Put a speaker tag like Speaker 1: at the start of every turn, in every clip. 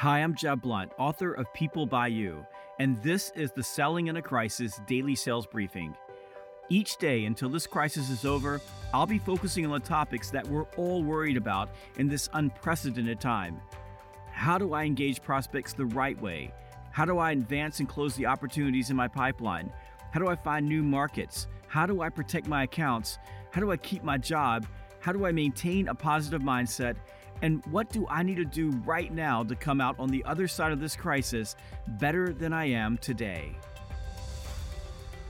Speaker 1: Hi, I'm Jeb Blount, author of People Buy You, and this is the Selling in a Crisis daily sales briefing. Each day until this crisis is over, I'll be focusing on the topics that we're all worried about in this unprecedented time. How do I engage prospects the right way? How do I advance and close the opportunities in my pipeline? How do I find new markets? How do I protect my accounts? How do I keep my job? How do I maintain a positive mindset? And what do I need to do right now to come out on the other side of this crisis better than I am today?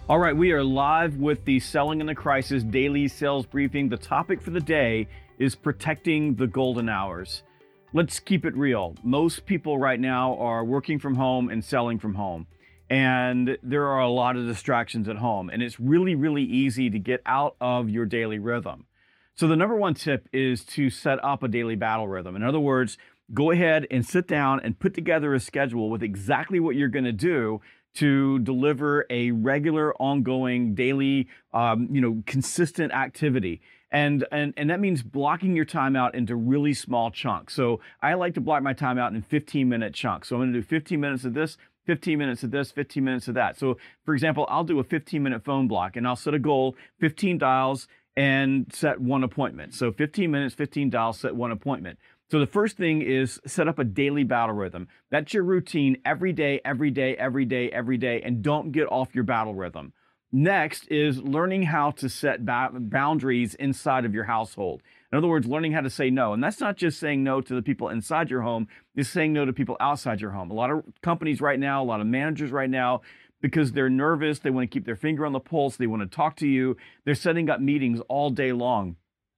Speaker 1: All right, we are live with the Selling in the Crisis daily sales briefing. The topic for the day is protecting the golden hours. Let's keep it real. Most people right now are working from home and selling from home. And there are a lot of distractions at home. And it's really, really easy to get out of your daily rhythm. So the number one tip is to set up a daily battle rhythm. In other words, go ahead and sit down and put together a schedule with exactly what you're going to do to deliver a regular, ongoing, daily, um, you know, consistent activity. And, and and that means blocking your time out into really small chunks. So I like to block my time out in 15 minute chunks. So I'm going to do 15 minutes of this, 15 minutes of this, 15 minutes of that. So for example, I'll do a 15 minute phone block and I'll set a goal, 15 dials, and set one appointment. So 15 minutes, 15 dials, set one appointment. So the first thing is set up a daily battle rhythm. That's your routine every day, every day, every day, every day, and don't get off your battle rhythm. Next is learning how to set ba- boundaries inside of your household. In other words, learning how to say no. And that's not just saying no to the people inside your home, it's saying no to people outside your home. A lot of companies right now, a lot of managers right now, because they're nervous. They want to keep their finger on the pulse. They want to talk to you. They're setting up meetings all day long.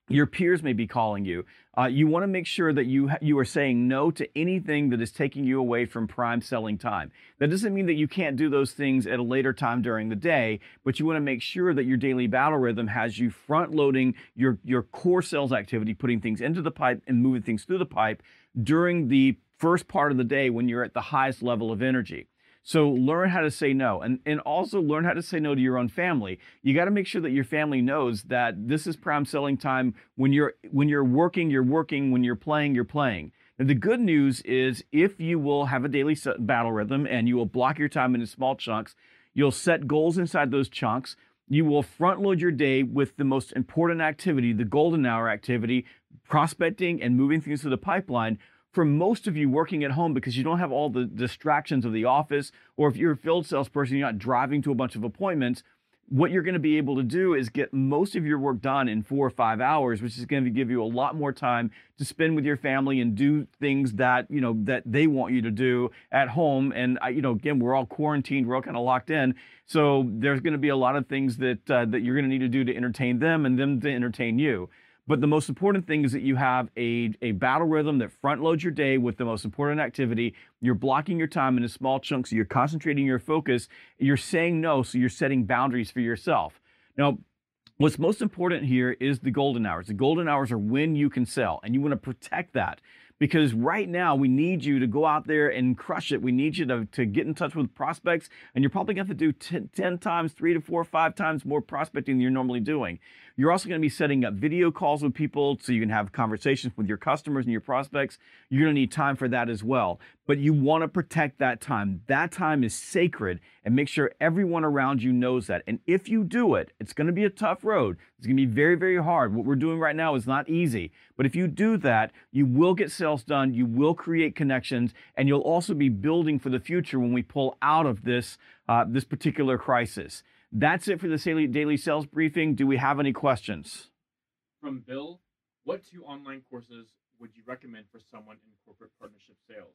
Speaker 1: Your peers may be calling you. Uh, you want to make sure that you ha- you are saying no to anything that is taking you away from prime selling time. That doesn't mean that you can't do those things at a later time during the day, but you want to make sure that your daily battle rhythm has you front loading your your core sales activity, putting things into the pipe and moving things through the pipe during the first part of the day when you're at the highest level of energy. So learn how to say no and, and also learn how to say no to your own family. You got to make sure that your family knows that this is prime selling time. When you're when you're working, you're working. When you're playing, you're playing. Now, the good news is if you will have a daily battle rhythm and you will block your time into small chunks, you'll set goals inside those chunks. You will front load your day with the most important activity, the golden hour activity, prospecting and moving things through the pipeline for most of you working at home because you don't have all the distractions of the office, or if you're a field salesperson, you're not driving to a bunch of appointments. What you're going to be able to do is get most of your work done in four or five hours, which is going to give you a lot more time to spend with your family and do things that you know that they want you to do at home. And you know, again, we're all quarantined, we're all kind of locked in, so there's going to be a lot of things that uh, that you're going to need to do to entertain them and them to entertain you. But the most important thing is that you have a, a battle rhythm that front loads your day with the most important activity. You're blocking your time into small chunks. You're concentrating your focus. You're saying no. So you're setting boundaries for yourself. Now, what's most important here is the golden hours. The golden hours are when you can sell, and you want to protect that because right now we need you to go out there and crush it. We need you to, to get in touch with prospects, and you're probably going to do 10, 10 times, three to four, five times more prospecting than you're normally doing. You're also going to be setting up video calls with people so you can have conversations with your customers and your prospects. You're going to need time for that as well. But you want to protect that time. That time is sacred and make sure everyone around you knows that. And if you do it, it's going to be a tough road. It's going to be very, very hard. What we're doing right now is not easy. But if you do that, you will get sales done, you will create connections, and you'll also be building for the future when we pull out of this, uh, this particular crisis. That's it for the daily sales briefing. Do we have any questions?
Speaker 2: From Bill, what two online courses would you recommend for someone in corporate partnership sales?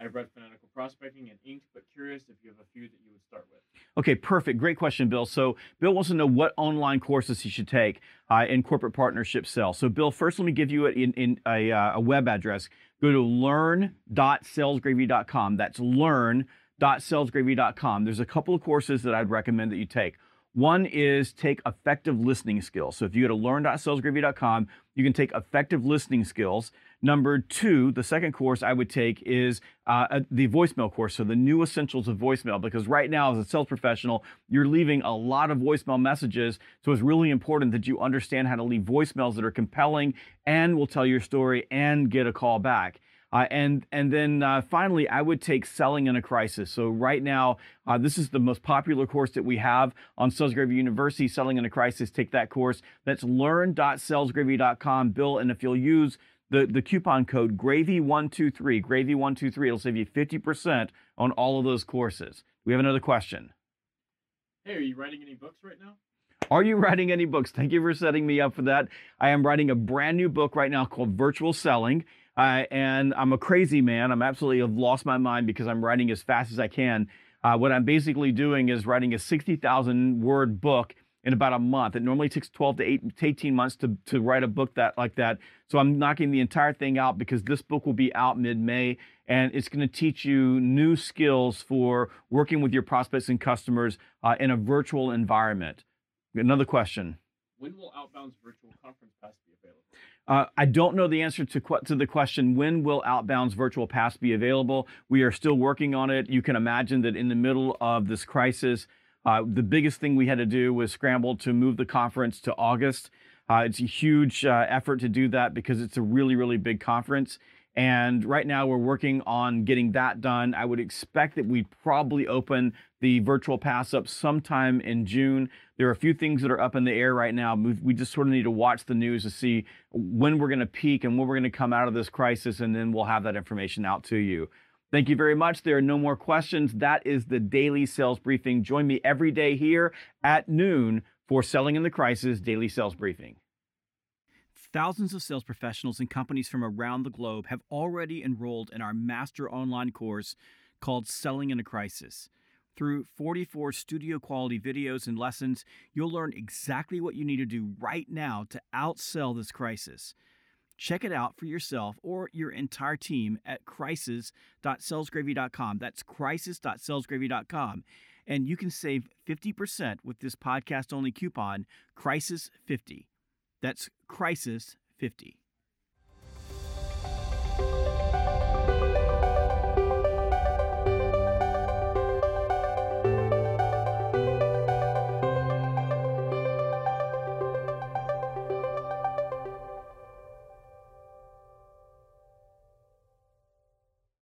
Speaker 2: I've read Fanatical Prospecting and Inked, but curious if you have a few that you would start with.
Speaker 1: Okay, perfect. Great question, Bill. So, Bill wants to know what online courses he should take uh, in corporate partnership sales. So, Bill, first let me give you a, in, in a, uh, a web address. Go to learn.salesgravy.com. That's learn www.salesgravy.com. There's a couple of courses that I'd recommend that you take. One is take effective listening skills. So if you go to learn.salesgravy.com, you can take effective listening skills. Number two, the second course I would take is uh, the voicemail course. So the new essentials of voicemail, because right now as a sales professional, you're leaving a lot of voicemail messages. So it's really important that you understand how to leave voicemails that are compelling and will tell your story and get a call back. Uh, and and then uh, finally, I would take selling in a crisis. So right now, uh, this is the most popular course that we have on Salesgravy University. Selling in a crisis. Take that course. That's learn.salesgravy.com. Bill, and if you'll use the, the coupon code gravy123, gravy123, it'll save you 50% on all of those courses. We have another question.
Speaker 2: Hey, are you writing any books right now?
Speaker 1: Are you writing any books? Thank you for setting me up for that. I am writing a brand new book right now called Virtual Selling. Uh, and I'm a crazy man. I'm absolutely have lost my mind because I'm writing as fast as I can. Uh, what I'm basically doing is writing a 60,000 word book in about a month. It normally takes 12 to, 8, to 18 months to, to write a book that like that. So I'm knocking the entire thing out because this book will be out mid-May and it's going to teach you new skills for working with your prospects and customers uh, in a virtual environment. Another question.
Speaker 2: When will Outbound's virtual conference pass be available?
Speaker 1: Uh, I don't know the answer to, to the question, when will Outbound's virtual pass be available? We are still working on it. You can imagine that in the middle of this crisis, uh, the biggest thing we had to do was scramble to move the conference to August. Uh, it's a huge uh, effort to do that because it's a really, really big conference. And right now we're working on getting that done. I would expect that we'd probably open the virtual pass up sometime in June. There are a few things that are up in the air right now. We just sort of need to watch the news to see when we're going to peak and when we're going to come out of this crisis, and then we'll have that information out to you. Thank you very much. There are no more questions. That is the daily sales briefing. Join me every day here at noon for Selling in the Crisis Daily Sales Briefing.
Speaker 3: Thousands of sales professionals and companies from around the globe have already enrolled in our master online course called Selling in a Crisis. Through 44 studio quality videos and lessons, you'll learn exactly what you need to do right now to outsell this crisis. Check it out for yourself or your entire team at crisis.salesgravy.com. That's crisis.salesgravy.com. And you can save 50% with this podcast only coupon, Crisis50. That's Crisis 50.